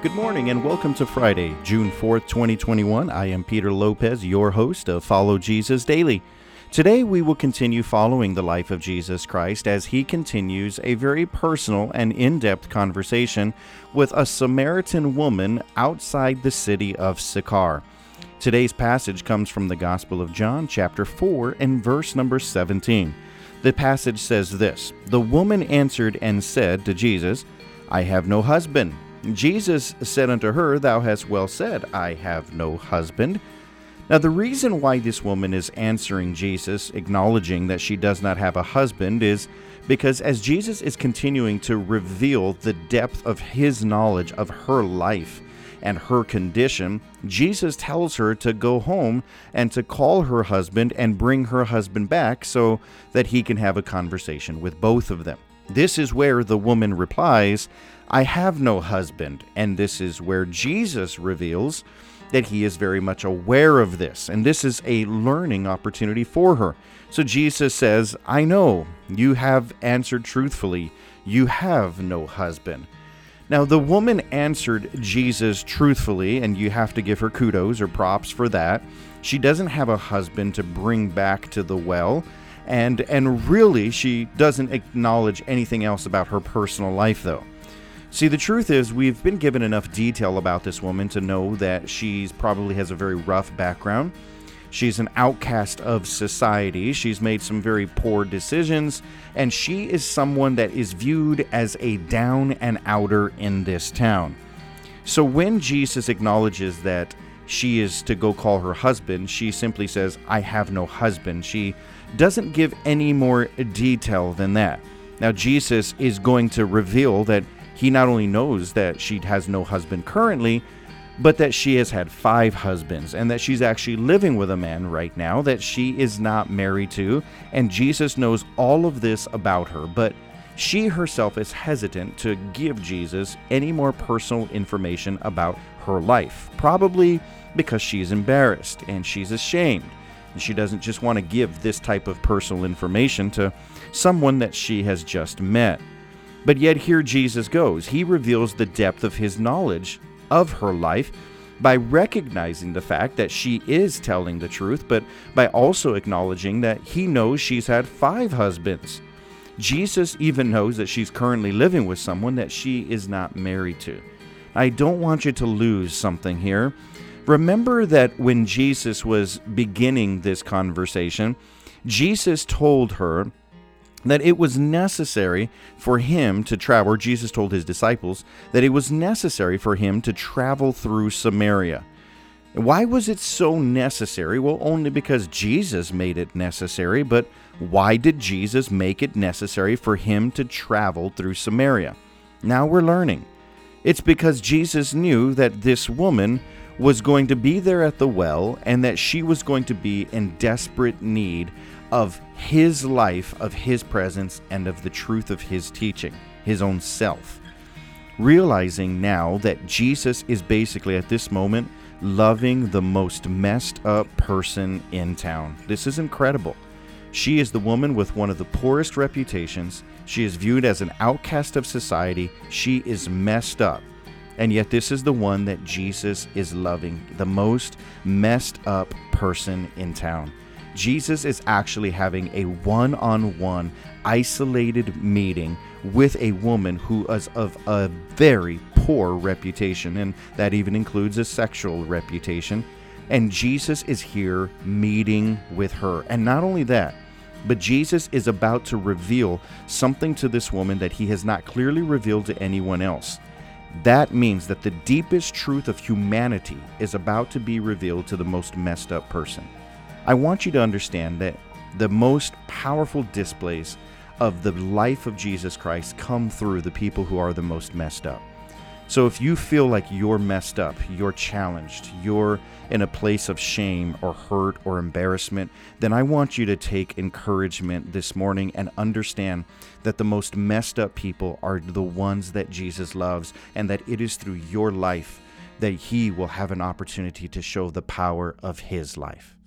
Good morning and welcome to Friday, June 4th, 2021. I am Peter Lopez, your host of Follow Jesus Daily. Today we will continue following the life of Jesus Christ as he continues a very personal and in depth conversation with a Samaritan woman outside the city of Sychar. Today's passage comes from the Gospel of John, chapter 4, and verse number 17. The passage says this The woman answered and said to Jesus, I have no husband. Jesus said unto her, Thou hast well said, I have no husband. Now, the reason why this woman is answering Jesus, acknowledging that she does not have a husband, is because as Jesus is continuing to reveal the depth of his knowledge of her life and her condition, Jesus tells her to go home and to call her husband and bring her husband back so that he can have a conversation with both of them. This is where the woman replies, I have no husband. And this is where Jesus reveals that he is very much aware of this. And this is a learning opportunity for her. So Jesus says, I know you have answered truthfully. You have no husband. Now, the woman answered Jesus truthfully, and you have to give her kudos or props for that. She doesn't have a husband to bring back to the well and and really she doesn't acknowledge anything else about her personal life though. See, the truth is we've been given enough detail about this woman to know that she's probably has a very rough background. She's an outcast of society. She's made some very poor decisions, and she is someone that is viewed as a down and outer in this town. So when Jesus acknowledges that she is to go call her husband, she simply says, I have no husband. She doesn't give any more detail than that. Now, Jesus is going to reveal that he not only knows that she has no husband currently, but that she has had five husbands and that she's actually living with a man right now that she is not married to. And Jesus knows all of this about her, but she herself is hesitant to give Jesus any more personal information about her life, probably because she's embarrassed and she's ashamed. And she doesn't just want to give this type of personal information to someone that she has just met. But yet, here Jesus goes. He reveals the depth of his knowledge of her life by recognizing the fact that she is telling the truth, but by also acknowledging that he knows she's had five husbands. Jesus even knows that she's currently living with someone that she is not married to. I don't want you to lose something here. Remember that when Jesus was beginning this conversation, Jesus told her that it was necessary for him to travel, Jesus told his disciples that it was necessary for him to travel through Samaria. Why was it so necessary? Well, only because Jesus made it necessary, but why did Jesus make it necessary for him to travel through Samaria? Now we're learning. It's because Jesus knew that this woman was going to be there at the well and that she was going to be in desperate need of his life, of his presence, and of the truth of his teaching, his own self. Realizing now that Jesus is basically at this moment loving the most messed up person in town. This is incredible. She is the woman with one of the poorest reputations. She is viewed as an outcast of society. She is messed up. And yet, this is the one that Jesus is loving, the most messed up person in town. Jesus is actually having a one on one, isolated meeting with a woman who is of a very poor reputation, and that even includes a sexual reputation. And Jesus is here meeting with her. And not only that, but Jesus is about to reveal something to this woman that he has not clearly revealed to anyone else. That means that the deepest truth of humanity is about to be revealed to the most messed up person. I want you to understand that the most powerful displays of the life of Jesus Christ come through the people who are the most messed up. So if you feel like you're messed up, you're challenged, you're in a place of shame or hurt or embarrassment, then I want you to take encouragement this morning and understand that the most messed up people are the ones that Jesus loves, and that it is through your life that He will have an opportunity to show the power of His life.